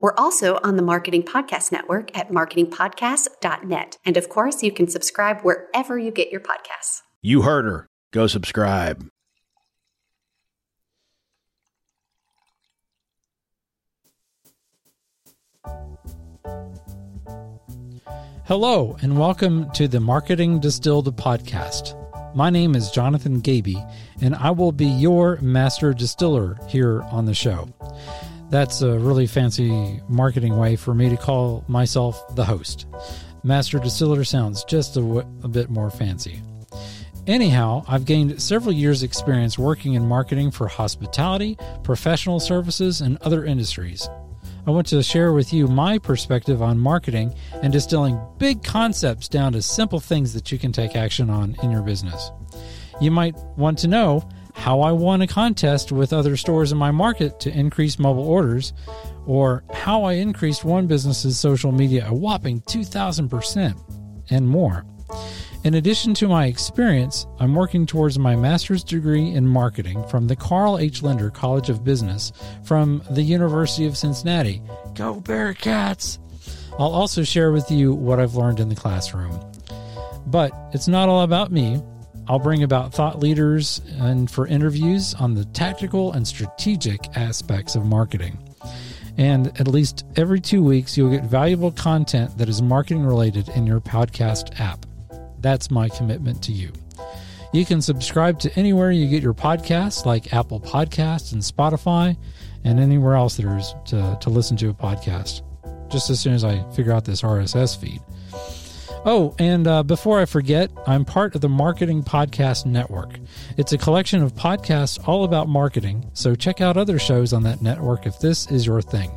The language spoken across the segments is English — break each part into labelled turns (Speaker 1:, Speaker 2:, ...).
Speaker 1: We're also on the Marketing Podcast Network at marketingpodcast.net. And of course, you can subscribe wherever you get your podcasts.
Speaker 2: You heard her. Go subscribe.
Speaker 3: Hello, and welcome to the Marketing Distilled podcast. My name is Jonathan Gaby, and I will be your master distiller here on the show. That's a really fancy marketing way for me to call myself the host. Master Distiller sounds just a, w- a bit more fancy. Anyhow, I've gained several years' experience working in marketing for hospitality, professional services, and other industries. I want to share with you my perspective on marketing and distilling big concepts down to simple things that you can take action on in your business. You might want to know how I won a contest with other stores in my market to increase mobile orders, or how I increased one business's social media a whopping 2,000%, and more. In addition to my experience, I'm working towards my master's degree in marketing from the Carl H. Lindner College of Business from the University of Cincinnati. Go Bearcats! I'll also share with you what I've learned in the classroom. But it's not all about me. I'll bring about thought leaders and for interviews on the tactical and strategic aspects of marketing. And at least every two weeks, you'll get valuable content that is marketing related in your podcast app. That's my commitment to you. You can subscribe to anywhere you get your podcasts, like Apple Podcasts and Spotify, and anywhere else there is to, to listen to a podcast, just as soon as I figure out this RSS feed. Oh, and uh, before I forget, I'm part of the Marketing Podcast Network. It's a collection of podcasts all about marketing, so check out other shows on that network if this is your thing.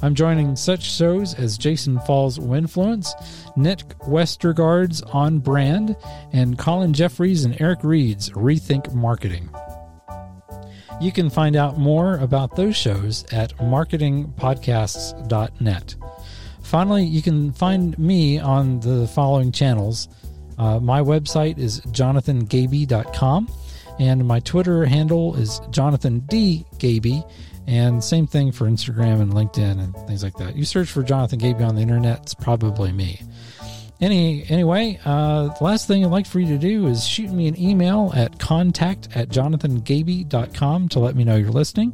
Speaker 3: I'm joining such shows as Jason Falls Winfluence, Nick Westergaard's On Brand, and Colin Jeffries and Eric Reed's Rethink Marketing. You can find out more about those shows at marketingpodcasts.net. Finally, you can find me on the following channels. Uh, my website is jonathangaby.com, and my Twitter handle is Jonathan D. Gaby, and same thing for Instagram and LinkedIn and things like that. You search for Jonathan Gaby on the internet, it's probably me. Any anyway, uh, the last thing I'd like for you to do is shoot me an email at contact at jonathangaby.com to let me know you're listening.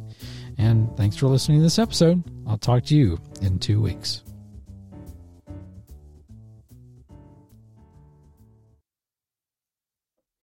Speaker 3: And thanks for listening to this episode. I'll talk to you in two weeks.